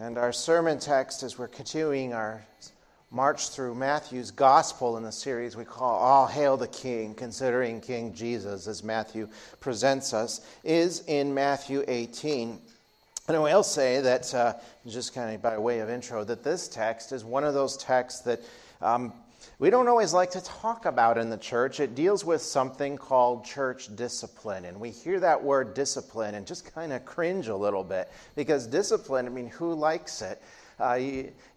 And our sermon text, as we're continuing our march through Matthew's gospel in the series we call All Hail the King, considering King Jesus as Matthew presents us, is in Matthew 18. And I will say that, uh, just kind of by way of intro, that this text is one of those texts that um, we don't always like to talk about in the church. It deals with something called church discipline. And we hear that word discipline and just kind of cringe a little bit because discipline, I mean, who likes it? Uh,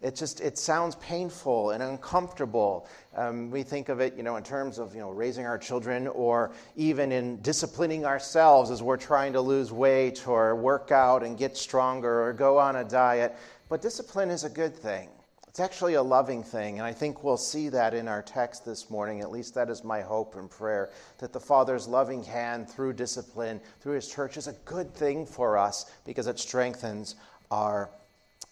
it just it sounds painful and uncomfortable. Um, we think of it, you know, in terms of you know raising our children, or even in disciplining ourselves as we're trying to lose weight, or work out and get stronger, or go on a diet. But discipline is a good thing. It's actually a loving thing, and I think we'll see that in our text this morning. At least that is my hope and prayer that the Father's loving hand through discipline, through His church, is a good thing for us because it strengthens our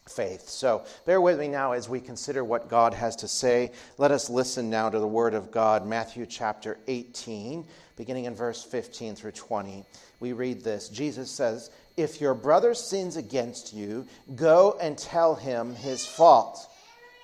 faith. So bear with me now as we consider what God has to say. Let us listen now to the Word of God, Matthew chapter 18, beginning in verse 15 through 20. We read this Jesus says, If your brother sins against you, go and tell him his fault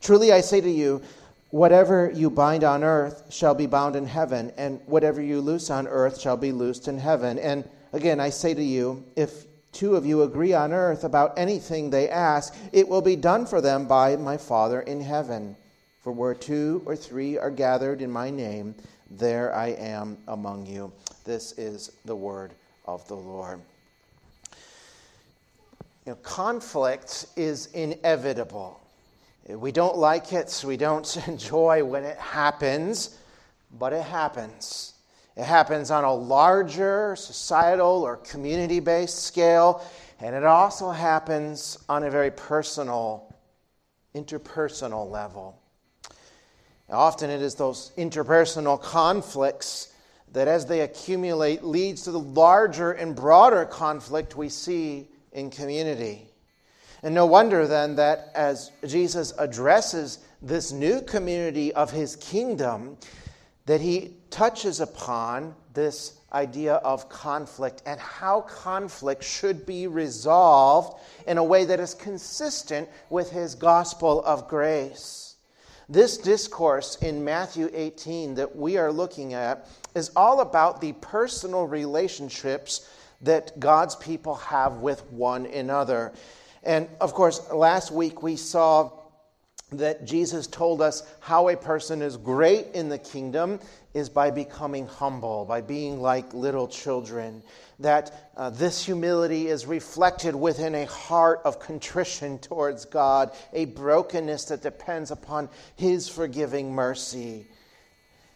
Truly I say to you, whatever you bind on earth shall be bound in heaven, and whatever you loose on earth shall be loosed in heaven. And again, I say to you, if two of you agree on earth about anything they ask, it will be done for them by my Father in heaven. For where two or three are gathered in my name, there I am among you. This is the word of the Lord. You know, conflict is inevitable. We don't like it, we don't enjoy when it happens, but it happens. It happens on a larger societal or community based scale, and it also happens on a very personal, interpersonal level. Often it is those interpersonal conflicts that, as they accumulate, leads to the larger and broader conflict we see in community. And no wonder then that as Jesus addresses this new community of his kingdom, that he touches upon this idea of conflict and how conflict should be resolved in a way that is consistent with his gospel of grace. This discourse in Matthew 18 that we are looking at is all about the personal relationships that God's people have with one another. And of course, last week we saw that Jesus told us how a person is great in the kingdom is by becoming humble, by being like little children. That uh, this humility is reflected within a heart of contrition towards God, a brokenness that depends upon His forgiving mercy.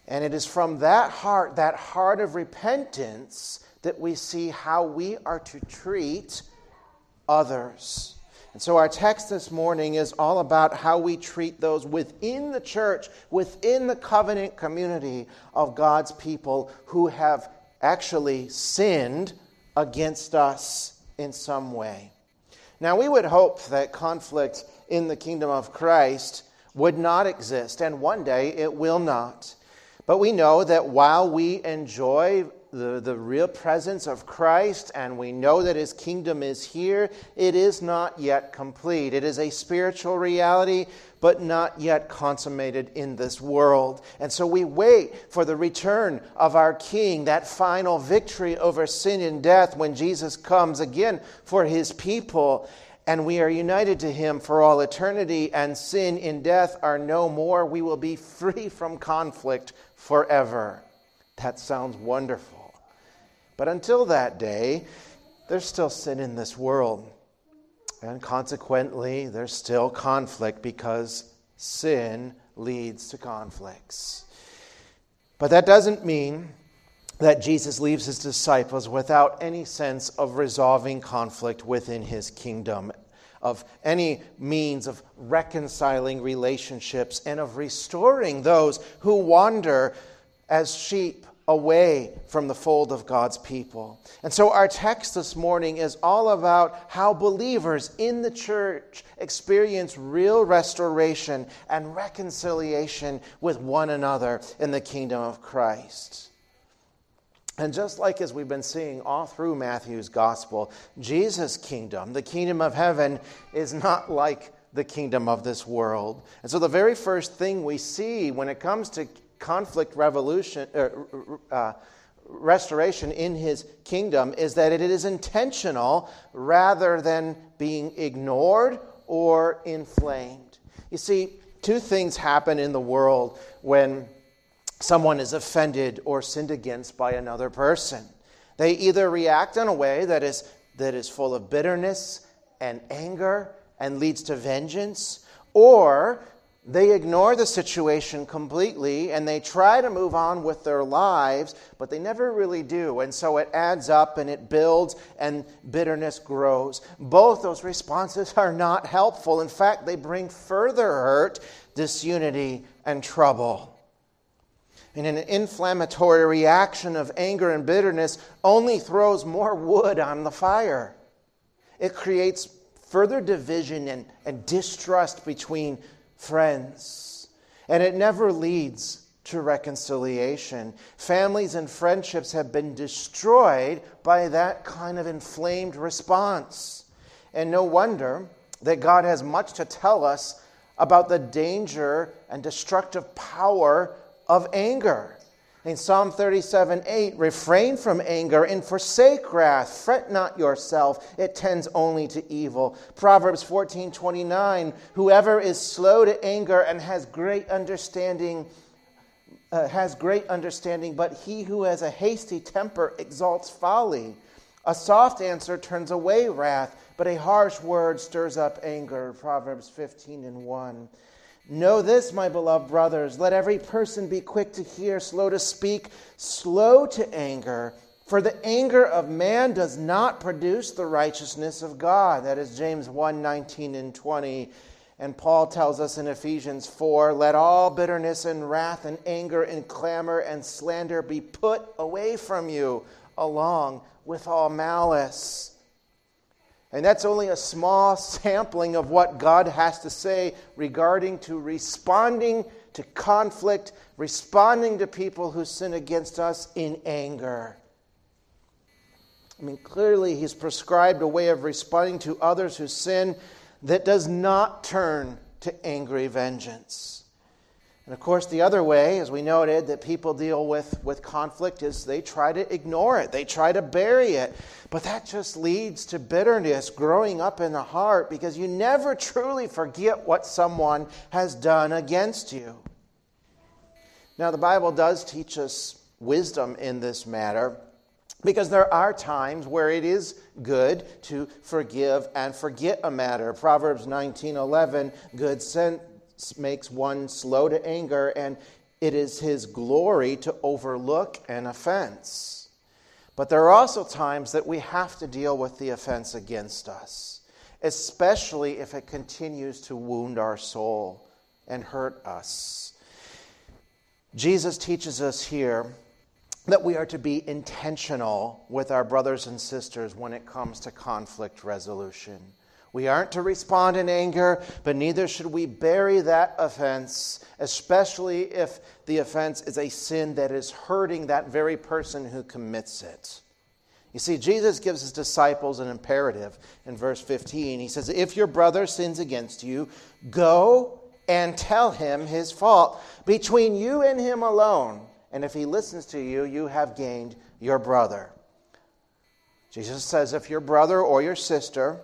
And it is from that heart, that heart of repentance, that we see how we are to treat others. And so our text this morning is all about how we treat those within the church, within the covenant community of God's people who have actually sinned against us in some way. Now, we would hope that conflict in the kingdom of Christ would not exist, and one day it will not. But we know that while we enjoy the, the real presence of Christ, and we know that his kingdom is here, it is not yet complete. It is a spiritual reality, but not yet consummated in this world. And so we wait for the return of our King, that final victory over sin and death when Jesus comes again for his people. And we are united to him for all eternity, and sin and death are no more. We will be free from conflict forever. That sounds wonderful. But until that day, there's still sin in this world. And consequently, there's still conflict because sin leads to conflicts. But that doesn't mean that Jesus leaves his disciples without any sense of resolving conflict within his kingdom. of any means of reconciling relationships and of restoring those who wander as sheep away from the fold of God's people. And so our text this morning is all about how believers in the church experience real restoration and reconciliation with one another in the kingdom of Christ. And just like as we've been seeing all through Matthew's gospel, Jesus' kingdom, the kingdom of heaven, is not like the kingdom of this world. And so the very first thing we see when it comes to conflict revolution, uh, uh, restoration in his kingdom is that it is intentional rather than being ignored or inflamed. You see, two things happen in the world when someone is offended or sinned against by another person. They either react in a way that is, that is full of bitterness and anger and leads to vengeance, or they ignore the situation completely and they try to move on with their lives, but they never really do. And so it adds up and it builds and bitterness grows. Both those responses are not helpful. In fact, they bring further hurt, disunity, and trouble. And an inflammatory reaction of anger and bitterness only throws more wood on the fire. It creates further division and, and distrust between friends. And it never leads to reconciliation. Families and friendships have been destroyed by that kind of inflamed response. And no wonder that God has much to tell us about the danger and destructive power of anger. In Psalm 37 8, refrain from anger and forsake wrath. Fret not yourself, it tends only to evil. Proverbs 14 29, whoever is slow to anger and has great understanding. Uh, has great understanding, but he who has a hasty temper exalts folly. A soft answer turns away wrath, but a harsh word stirs up anger. Proverbs 15 and 1. Know this, my beloved brothers. Let every person be quick to hear, slow to speak, slow to anger. For the anger of man does not produce the righteousness of God. That is James 1 19 and 20. And Paul tells us in Ephesians 4 let all bitterness and wrath and anger and clamor and slander be put away from you, along with all malice. And that's only a small sampling of what God has to say regarding to responding to conflict, responding to people who sin against us in anger. I mean, clearly, he's prescribed a way of responding to others who sin that does not turn to angry vengeance. And of course, the other way, as we noted, that people deal with, with conflict is they try to ignore it, they try to bury it. But that just leads to bitterness growing up in the heart because you never truly forget what someone has done against you. Now, the Bible does teach us wisdom in this matter because there are times where it is good to forgive and forget a matter. Proverbs 19:11, good sense makes one slow to anger, and it is his glory to overlook an offense. But there are also times that we have to deal with the offense against us, especially if it continues to wound our soul and hurt us. Jesus teaches us here that we are to be intentional with our brothers and sisters when it comes to conflict resolution. We aren't to respond in anger, but neither should we bury that offense, especially if the offense is a sin that is hurting that very person who commits it. You see, Jesus gives his disciples an imperative in verse 15. He says, If your brother sins against you, go and tell him his fault between you and him alone. And if he listens to you, you have gained your brother. Jesus says, If your brother or your sister,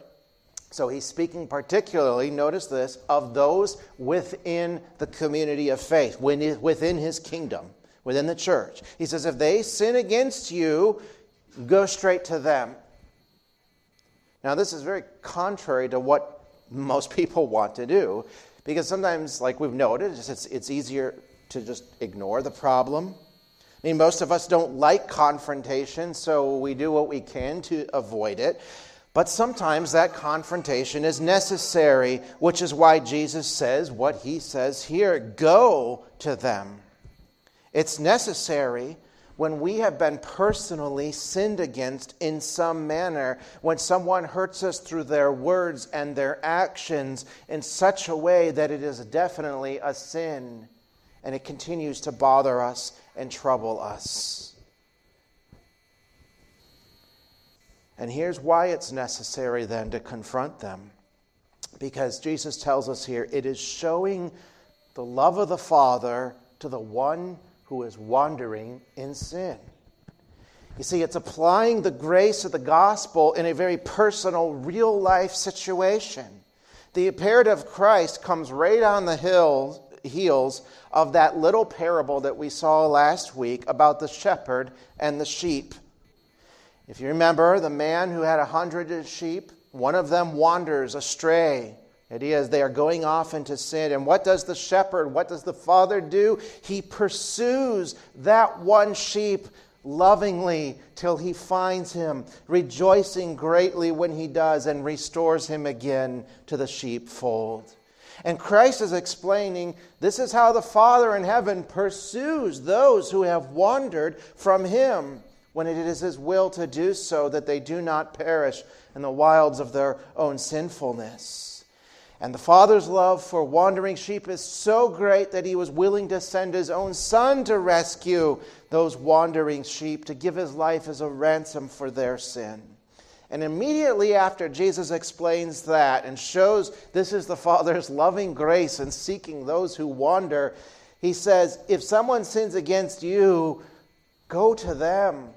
so he's speaking particularly, notice this, of those within the community of faith, within his kingdom, within the church. He says, if they sin against you, go straight to them. Now, this is very contrary to what most people want to do, because sometimes, like we've noted, it's, it's easier to just ignore the problem. I mean, most of us don't like confrontation, so we do what we can to avoid it. But sometimes that confrontation is necessary, which is why Jesus says what he says here go to them. It's necessary when we have been personally sinned against in some manner, when someone hurts us through their words and their actions in such a way that it is definitely a sin and it continues to bother us and trouble us. And here's why it's necessary then to confront them. Because Jesus tells us here it is showing the love of the Father to the one who is wandering in sin. You see, it's applying the grace of the gospel in a very personal, real life situation. The imperative of Christ comes right on the heels of that little parable that we saw last week about the shepherd and the sheep. If you remember, the man who had a hundred sheep, one of them wanders astray. It is, they are going off into sin. And what does the shepherd, what does the father do? He pursues that one sheep lovingly till he finds him, rejoicing greatly when he does, and restores him again to the sheepfold. And Christ is explaining this is how the Father in heaven pursues those who have wandered from him when it is his will to do so that they do not perish in the wilds of their own sinfulness. And the Father's love for wandering sheep is so great that he was willing to send his own Son to rescue those wandering sheep, to give his life as a ransom for their sin. And immediately after Jesus explains that and shows this is the Father's loving grace in seeking those who wander, he says, If someone sins against you, go to them,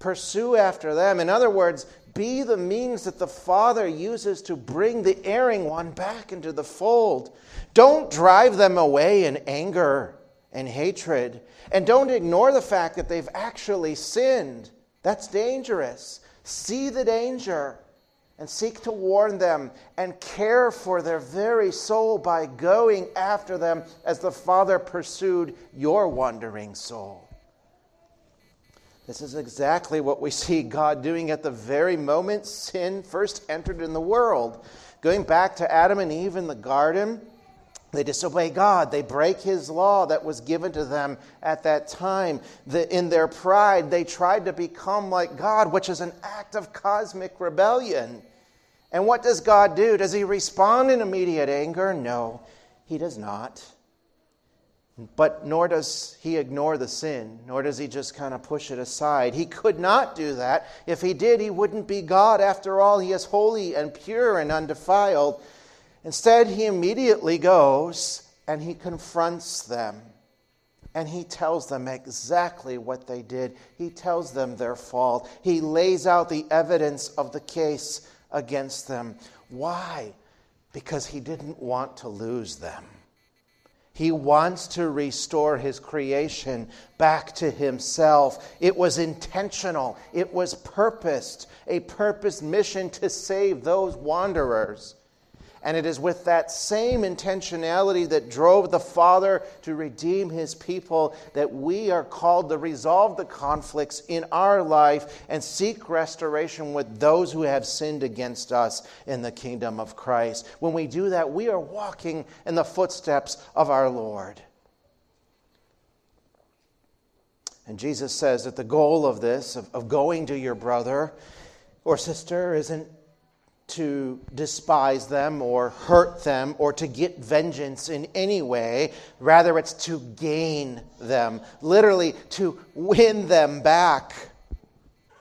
pursue after them. In other words, be the means that the Father uses to bring the erring one back into the fold. Don't drive them away in anger and hatred. And don't ignore the fact that they've actually sinned. That's dangerous. See the danger and seek to warn them and care for their very soul by going after them as the Father pursued your wandering soul. This is exactly what we see God doing at the very moment sin first entered in the world. Going back to Adam and Eve in the garden, they disobey God. They break His law that was given to them at that time. The, in their pride, they tried to become like God, which is an act of cosmic rebellion. And what does God do? Does He respond in immediate anger? No, He does not. But nor does he ignore the sin, nor does he just kind of push it aside. He could not do that. If he did, he wouldn't be God. After all, he is holy and pure and undefiled. Instead, he immediately goes and he confronts them. And he tells them exactly what they did. He tells them their fault. He lays out the evidence of the case against them. Why? Because he didn't want to lose them. He wants to restore his creation back to himself. It was intentional, it was purposed, a purpose mission to save those wanderers. And it is with that same intentionality that drove the Father to redeem his people that we are called to resolve the conflicts in our life and seek restoration with those who have sinned against us in the kingdom of Christ. When we do that, we are walking in the footsteps of our Lord. And Jesus says that the goal of this, of, of going to your brother or sister, isn't to despise them or hurt them or to get vengeance in any way. Rather, it's to gain them, literally, to win them back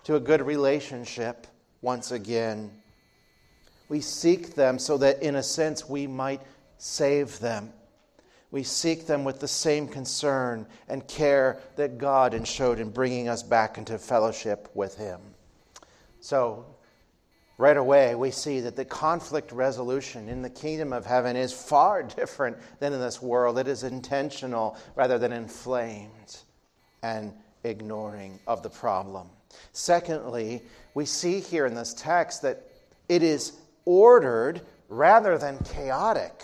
to a good relationship once again. We seek them so that, in a sense, we might save them. We seek them with the same concern and care that God showed in bringing us back into fellowship with Him. So, right away we see that the conflict resolution in the kingdom of heaven is far different than in this world. It is intentional rather than inflamed and ignoring of the problem. Secondly, we see here in this text that it is ordered rather than chaotic.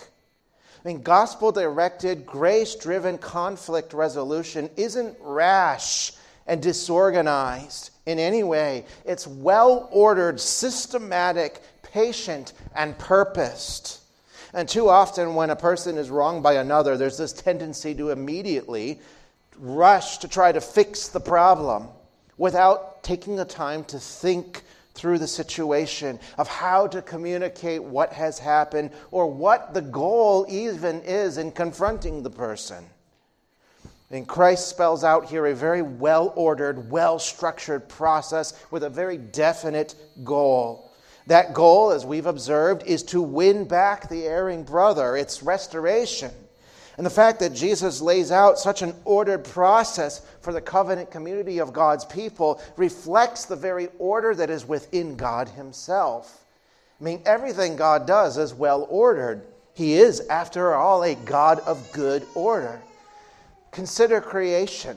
I mean, gospel directed, grace driven conflict resolution isn't rash and disorganized in any way. It's well ordered, systematic, patient, and purposed. And too often, when a person is wronged by another, there's this tendency to immediately rush to try to fix the problem without taking the time to think through the situation of how to communicate what has happened or what the goal even is in confronting the person. And Christ spells out here a very well ordered, well structured process with a very definite goal. That goal, as we've observed, is to win back the erring brother, it's restoration. And the fact that Jesus lays out such an ordered process for the covenant community of God's people reflects the very order that is within God Himself. I mean, everything God does is well ordered. He is, after all, a God of good order. Consider creation.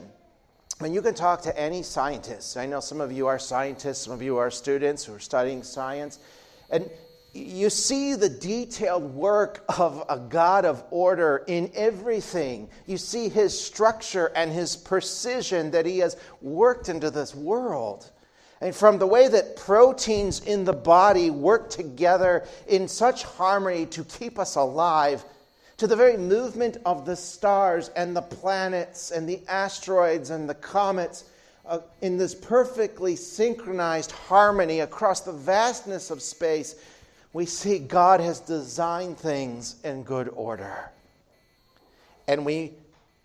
Mean, you can talk to any scientist. I know some of you are scientists, some of you are students who are studying science. And you see the detailed work of a God of order in everything. You see his structure and his precision that he has worked into this world. And from the way that proteins in the body work together in such harmony to keep us alive, to the very movement of the stars and the planets and the asteroids and the comets uh, in this perfectly synchronized harmony across the vastness of space we see God has designed things in good order. And we,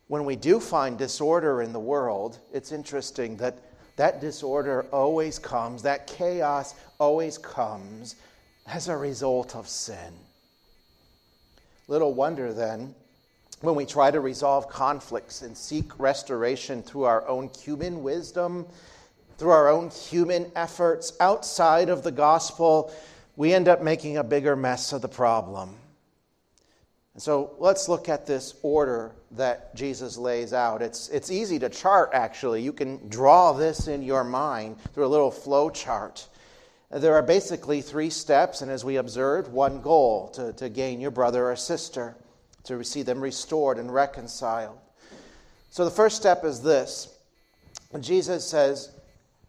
when we do find disorder in the world, it's interesting that that disorder always comes, that chaos always comes as a result of sin. Little wonder then when we try to resolve conflicts and seek restoration through our own human wisdom, through our own human efforts outside of the gospel, we end up making a bigger mess of the problem. And so let's look at this order that Jesus lays out. It's, it's easy to chart, actually. You can draw this in your mind through a little flow chart. There are basically three steps, and as we observed, one goal to, to gain your brother or sister, to see them restored and reconciled. So the first step is this Jesus says,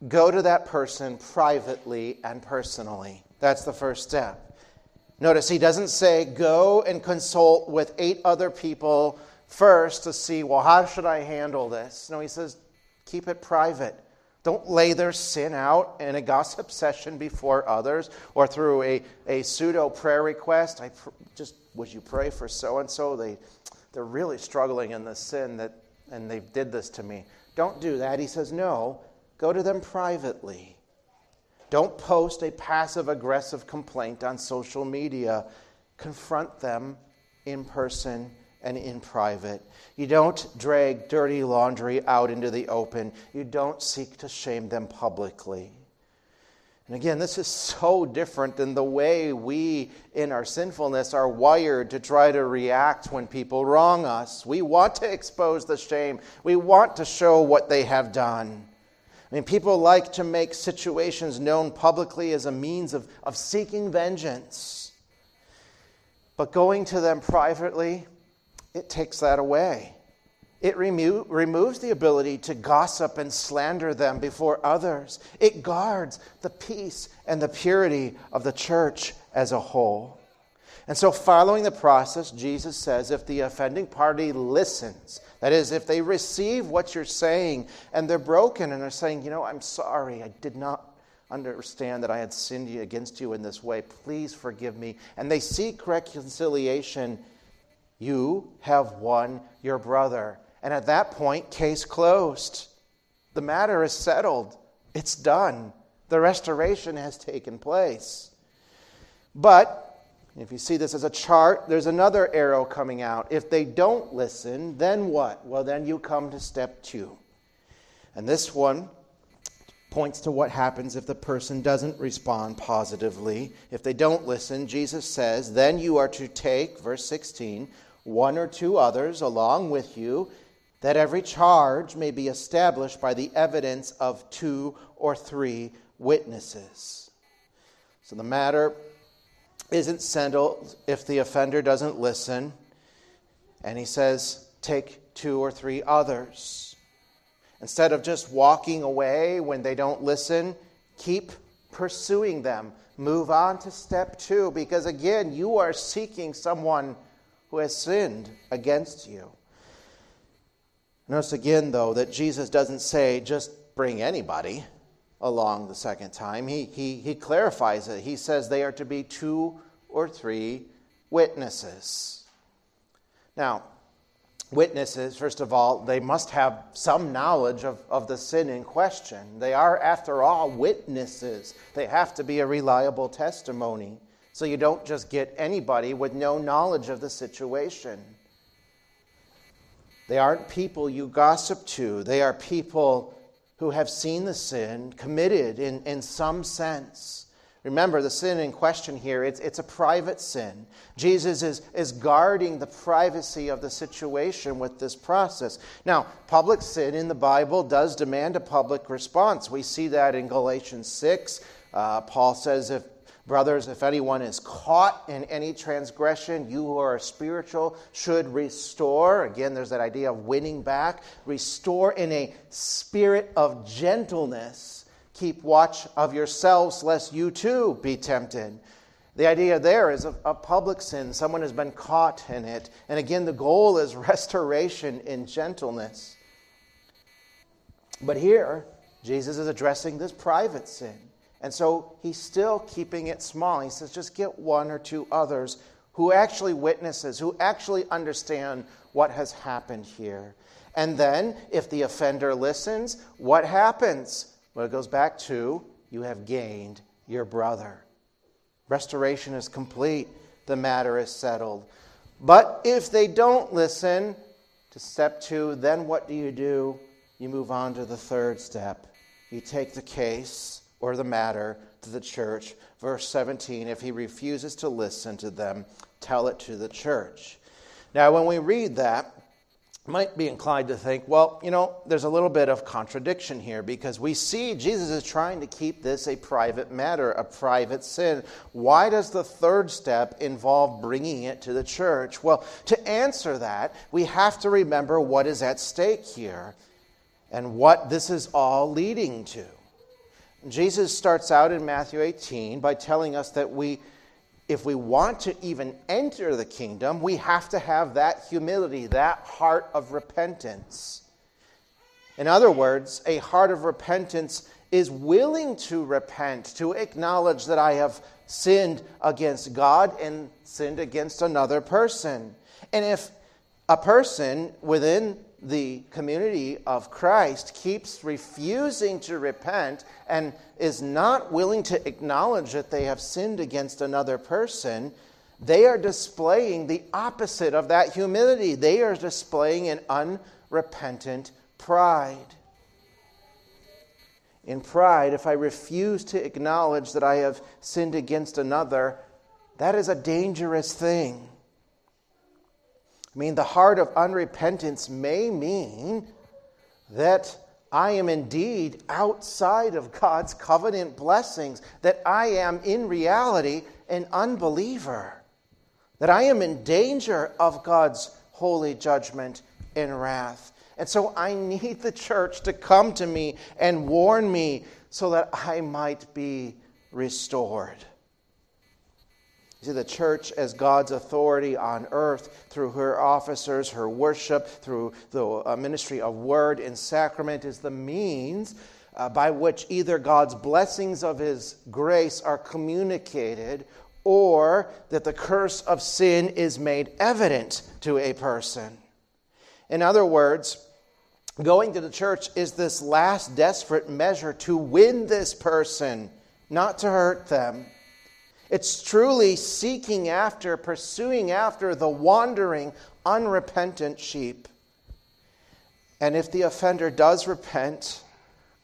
Go to that person privately and personally. That's the first step. Notice he doesn't say, go and consult with eight other people first to see, well, how should I handle this? No, he says, keep it private. Don't lay their sin out in a gossip session before others or through a, a pseudo prayer request. I pr- just, would you pray for so and so? They, they're really struggling in this sin that, and they did this to me. Don't do that. He says, no, go to them privately. Don't post a passive aggressive complaint on social media. Confront them in person and in private. You don't drag dirty laundry out into the open. You don't seek to shame them publicly. And again, this is so different than the way we, in our sinfulness, are wired to try to react when people wrong us. We want to expose the shame, we want to show what they have done. I mean, people like to make situations known publicly as a means of, of seeking vengeance. But going to them privately, it takes that away. It remo- removes the ability to gossip and slander them before others. It guards the peace and the purity of the church as a whole. And so, following the process, Jesus says if the offending party listens, that is, if they receive what you're saying and they're broken and they're saying, you know, I'm sorry, I did not understand that I had sinned against you in this way, please forgive me, and they seek reconciliation, you have won your brother. And at that point, case closed. The matter is settled, it's done. The restoration has taken place. But if you see this as a chart, there's another arrow coming out. If they don't listen, then what? Well, then you come to step two. And this one points to what happens if the person doesn't respond positively. If they don't listen, Jesus says, then you are to take, verse 16, one or two others along with you, that every charge may be established by the evidence of two or three witnesses. So the matter isn't settled if the offender doesn't listen. And he says, take two or three others. Instead of just walking away when they don't listen, keep pursuing them. Move on to step two, because again, you are seeking someone who has sinned against you. Notice again, though, that Jesus doesn't say just bring anybody along the second time. He, he, he clarifies it. He says they are to be two or three witnesses. Now, witnesses, first of all, they must have some knowledge of, of the sin in question. They are, after all, witnesses. They have to be a reliable testimony. So you don't just get anybody with no knowledge of the situation. They aren't people you gossip to, they are people who have seen the sin committed in, in some sense. Remember, the sin in question here, it's, it's a private sin. Jesus is, is guarding the privacy of the situation with this process. Now, public sin in the Bible does demand a public response. We see that in Galatians 6. Uh, Paul says, if Brothers, if anyone is caught in any transgression, you who are spiritual should restore. Again, there's that idea of winning back. Restore in a spirit of gentleness. Keep watch of yourselves, lest you too be tempted. The idea there is a, public sin. Someone has been caught in it. And again, the goal is restoration in gentleness. But here, Jesus is addressing this private sin. And so he's still keeping it small. He says, just get one or two others who actually witnesses, who actually understand what has happened here. And then, if the offender listens, what happens? Well, it goes back to you have gained your brother. Restoration is complete, the matter is settled. But if they don't listen to step two, then what do you do? You move on to the third step. You take the case or the matter to the church. Verse 17 if he refuses to listen to them, tell it to the church. Now, when we read that, might be inclined to think, well, you know, there's a little bit of contradiction here because we see Jesus is trying to keep this a private matter, a private sin. Why does the third step involve bringing it to the church? Well, to answer that, we have to remember what is at stake here and what this is all leading to. Jesus starts out in Matthew 18 by telling us that we, if we want to even enter the kingdom, we have to have that humility, that heart of repentance. In other words, a heart of repentance is willing to repent, to acknowledge that I have sinned against God and sinned against another person. And if a person within the community of Christ keeps refusing to repent and is not willing to acknowledge that they have sinned against another person, they are displaying the opposite of that humility. They are displaying an unrepentant pride. In pride, if I refuse to acknowledge that I have sinned against another, that is a dangerous thing. I mean, the heart of unrepentance may mean that I am indeed outside of God's covenant blessings, that I am in reality an unbeliever, that I am in danger of God's holy judgment and wrath. And so I need the church to come to me and warn me so that I might be restored. See, the church as God's authority on earth through her officers, her worship, through the uh, ministry of word and sacrament is the means uh, by which either God's blessings of his grace are communicated or that the curse of sin is made evident to a person. In other words, going to the church is this last desperate measure to win this person, not to hurt them. It's truly seeking after, pursuing after the wandering, unrepentant sheep. And if the offender does repent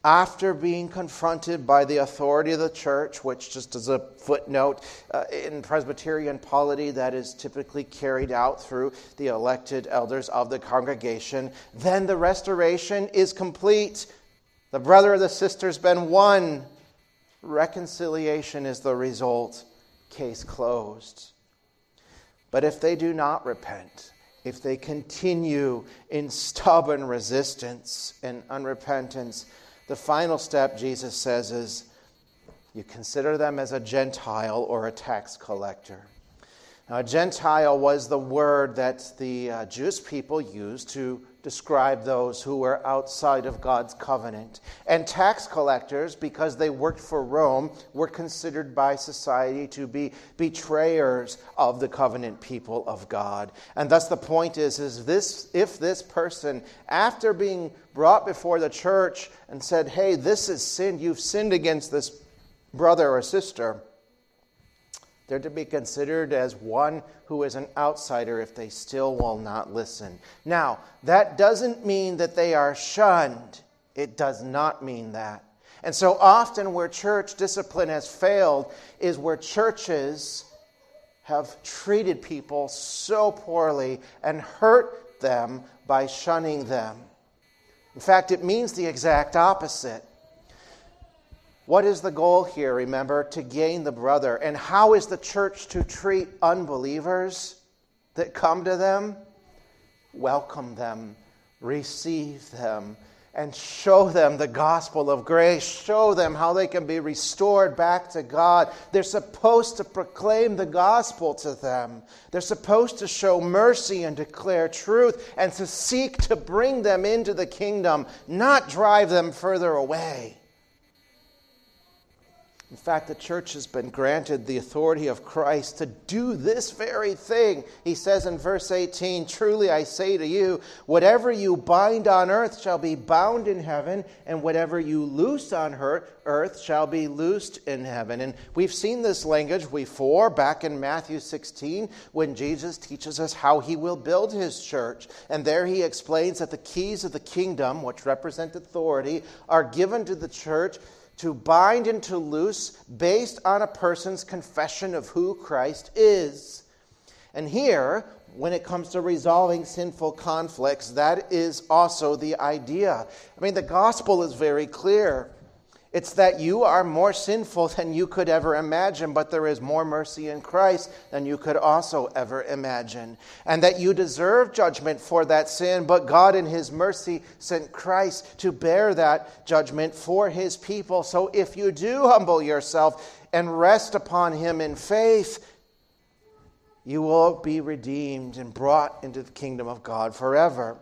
after being confronted by the authority of the church, which, just as a footnote, uh, in Presbyterian polity, that is typically carried out through the elected elders of the congregation, then the restoration is complete. The brother or the sister's been won. Reconciliation is the result case closed. But if they do not repent, if they continue in stubborn resistance and unrepentance, the final step, Jesus says, is you consider them as a Gentile or a tax collector. Now, a Gentile was the word that the uh, Jewish people used to describe those who were outside of God's covenant. And tax collectors, because they worked for Rome, were considered by society to be betrayers of the covenant people of God. And thus the point is, is this if this person, after being brought before the church and said, Hey, this is sin, you've sinned against this brother or sister, they're to be considered as one who is an outsider if they still will not listen. Now, that doesn't mean that they are shunned. It does not mean that. And so often, where church discipline has failed is where churches have treated people so poorly and hurt them by shunning them. In fact, it means the exact opposite. What is the goal here, remember? To gain the brother. And how is the church to treat unbelievers that come to them? Welcome them, receive them, and show them the gospel of grace. Show them how they can be restored back to God. They're supposed to proclaim the gospel to them. They're supposed to show mercy and declare truth and to seek to bring them into the kingdom, not drive them further away. In fact, the church has been granted the authority of Christ to do this very thing. He says in verse 18 Truly I say to you, whatever you bind on earth shall be bound in heaven, and whatever you loose on earth shall be loosed in heaven. And we've seen this language before back in Matthew 16 when Jesus teaches us how he will build his church. And there he explains that the keys of the kingdom, which represent authority, are given to the church to bind and to loose based on a person's confession of who Christ is. And here, when it comes to resolving sinful conflicts, that is also the idea. I mean, the gospel is very clear. It's that you are more sinful than you could ever imagine, but there is more mercy in Christ than you could also ever imagine. And that you deserve judgment for that sin, but God, in His mercy, sent Christ to bear that judgment for His people. So if you do humble yourself and rest upon Him in faith, you will be redeemed and brought into the kingdom of God forever.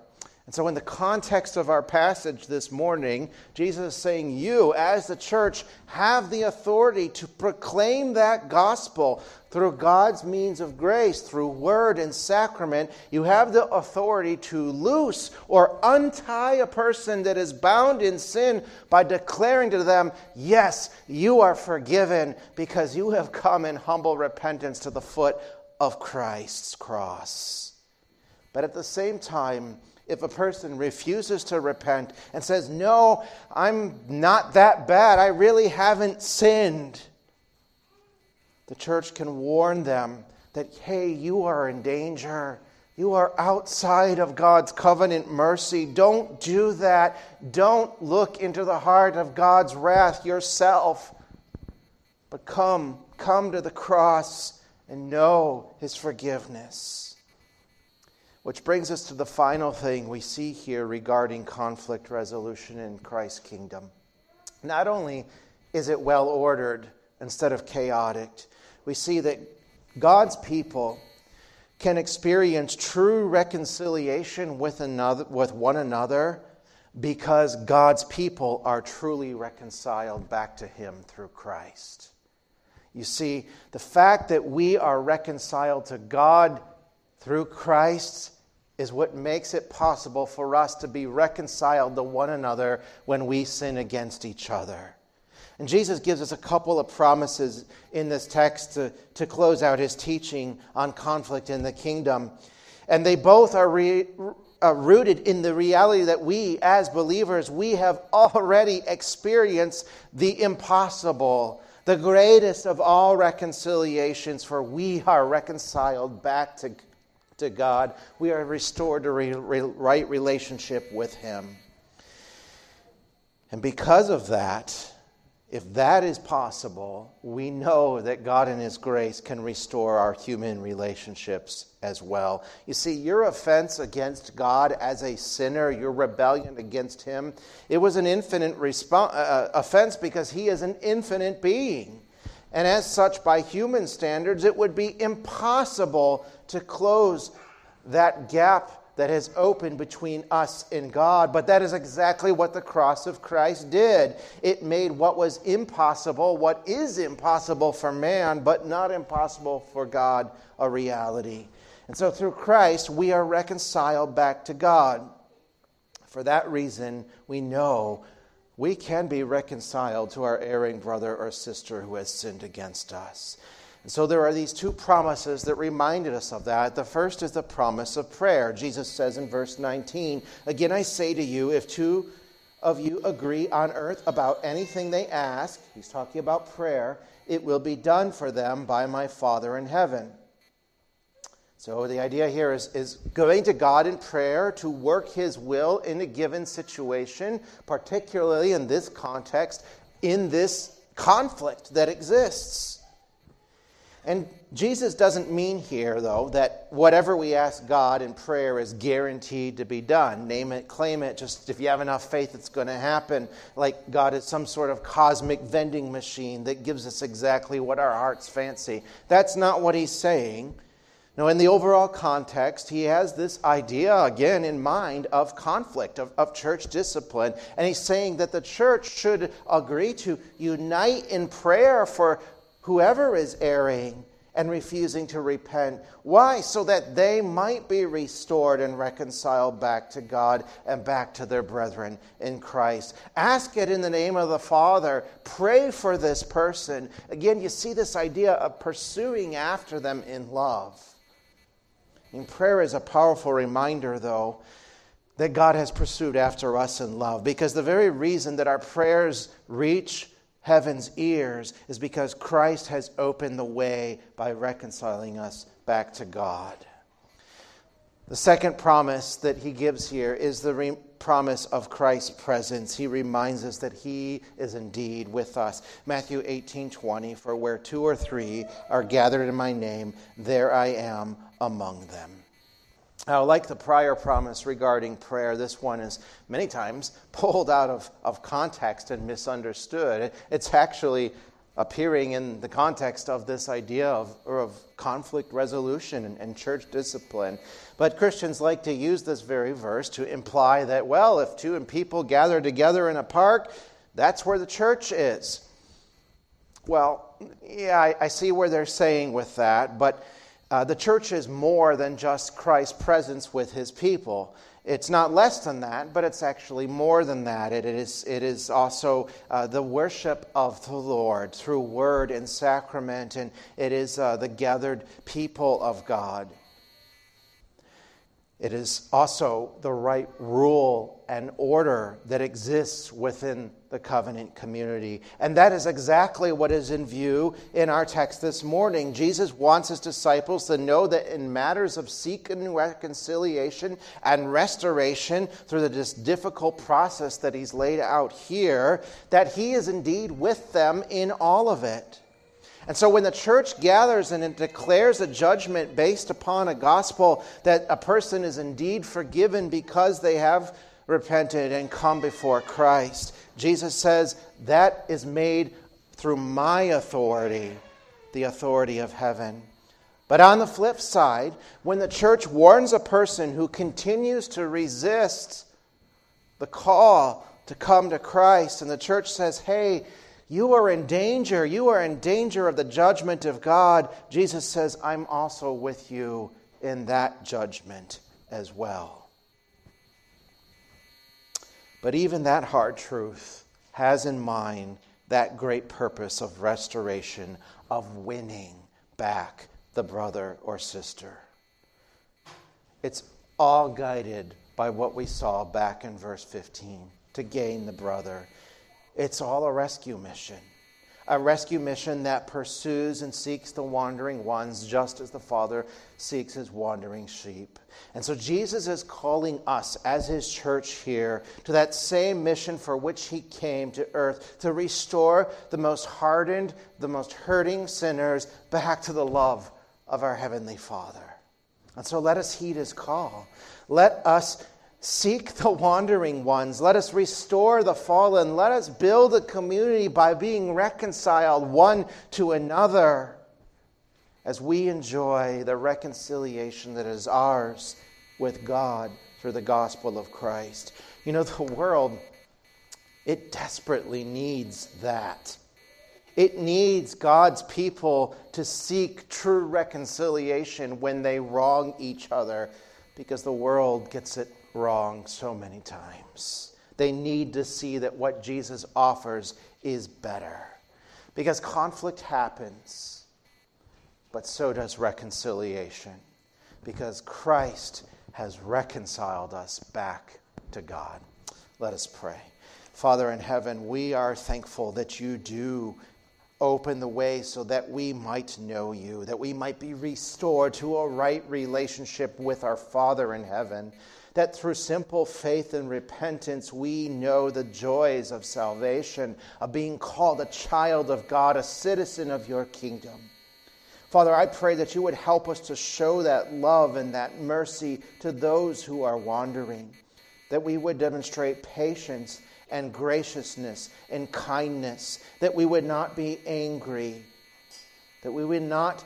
And so, in the context of our passage this morning, Jesus is saying, You, as the church, have the authority to proclaim that gospel through God's means of grace, through word and sacrament. You have the authority to loose or untie a person that is bound in sin by declaring to them, Yes, you are forgiven because you have come in humble repentance to the foot of Christ's cross. But at the same time, if a person refuses to repent and says, No, I'm not that bad, I really haven't sinned, the church can warn them that, hey, you are in danger. You are outside of God's covenant mercy. Don't do that. Don't look into the heart of God's wrath yourself. But come, come to the cross and know his forgiveness. Which brings us to the final thing we see here regarding conflict resolution in Christ's kingdom. Not only is it well ordered instead of chaotic, we see that God's people can experience true reconciliation with, another, with one another because God's people are truly reconciled back to Him through Christ. You see, the fact that we are reconciled to God through Christ is what makes it possible for us to be reconciled to one another when we sin against each other. And Jesus gives us a couple of promises in this text to, to close out his teaching on conflict in the kingdom. And they both are re, uh, rooted in the reality that we, as believers, we have already experienced the impossible, the greatest of all reconciliations, for we are reconciled back to to God. We are restored to re- re- right relationship with Him. And because of that, if that is possible, we know that God in His grace can restore our human relationships as well. You see, your offense against God as a sinner, your rebellion against Him, it was an infinite uh, uh, offense because He is an infinite being. And as such, by human standards, it would be impossible to close that gap that has opened between us and God. But that is exactly what the cross of Christ did. It made what was impossible, what is impossible for man, but not impossible for God, a reality. And so through Christ, we are reconciled back to God. For that reason, we know we can be reconciled to our erring brother or sister who has sinned against us. And so there are these two promises that reminded us of that. The first is the promise of prayer. Jesus says in verse 19, Again I say to you, if two of you agree on earth about anything they ask, he's talking about prayer, it will be done for them by my Father in heaven. So the idea here is, is going to God in prayer to work his will in a given situation, particularly in this context, in this conflict that exists. And Jesus doesn't mean here, though, that whatever we ask God in prayer is guaranteed to be done. Name it, claim it, just if you have enough faith, it's going to happen. Like God is some sort of cosmic vending machine that gives us exactly what our hearts fancy. That's not what he's saying. Now, in the overall context, he has this idea, again, in mind of conflict, of, of church discipline. And he's saying that the church should agree to unite in prayer for whoever is erring and refusing to repent. Why? So that they might be restored and reconciled back to God and back to their brethren in Christ. Ask it in the name of the Father. Pray for this person. Again, you see this idea of pursuing after them in love. And prayer is a powerful reminder, though, that God has pursued after us in love. Because the very reason that our prayers reach heaven's ears is because Christ has opened the way by reconciling us back to God. The second promise that he gives here is the re- promise of Christ's presence. He reminds us that he is indeed with us. Matthew 18 20, for where two or three are gathered in my name, there I am among them. Now, like the prior promise regarding prayer, this one is many times pulled out of, of context and misunderstood. It's actually appearing in the context of this idea of, of conflict resolution and, and church discipline. But Christians like to use this very verse to imply that, well, if two people gather together in a park, that's where the church is. Well, yeah, I, I see where they're saying with that, but uh, the church is more than just Christ's presence with his people. It's not less than that, but it's actually more than that. it, is, it is also uh, the worship of the Lord through word and sacrament, and it is uh, the gathered people of God. It is also the right rule and order that exists within the covenant community. And that is exactly what is in view in our text this morning. Jesus wants his disciples to know that in matters of seeking reconciliation and restoration through this difficult process that he's laid out here, that he is indeed with them in all of it. And so when the church gathers and it declares a judgment based upon a gospel that a person is indeed forgiven because they have repented and come before Christ, Jesus says that is made through my authority, the authority of heaven. But on the flip side, when the church warns a person who continues to resist the call to come to Christ, and the church says, hey, you are in danger. You are in danger of the judgment of God. Jesus says, I'm also with you in that judgment as well. But even that hard truth has in mind that great purpose of restoration, of winning back the brother or sister. It's all guided by what we saw back in verse 15 to gain the brother it's all a rescue mission. a rescue mission that pursues and seeks the wandering ones, just as the Father seeks his wandering sheep. And so Jesus is calling us as his church here to that same mission for which he came to earth to restore the most hardened, the most hurting sinners back to the love of our Heavenly Father. And so let us heed his call. Let us seek the wandering ones. Let us restore the fallen. Let us build a community by being reconciled one to another as we enjoy the reconciliation that is ours with God through the gospel of Christ. You know, the world, it desperately needs that. It needs God's people to seek true reconciliation when they wrong each other because the world gets it wrong so many times. They need to see that what Jesus offers is better because conflict happens, but so does reconciliation because Christ has reconciled us back to God. Let us pray. Father in heaven, we are thankful that you do open the way so that we might know you, that we might be restored to a right relationship with our Father in heaven, that through simple faith and repentance we know the joys of salvation, of being called a child of God, a citizen of your kingdom. Father, I pray that you would help us to show that love and that mercy to those who are wandering, that we would demonstrate patience and graciousness and kindness, that we would not be angry, that we would not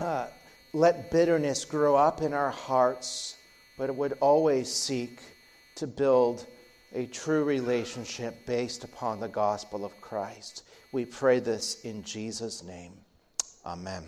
uh, let bitterness grow up in our hearts, but it would always seek to build a true relationship based upon the gospel of Christ. We pray this in Jesus' name. Amen.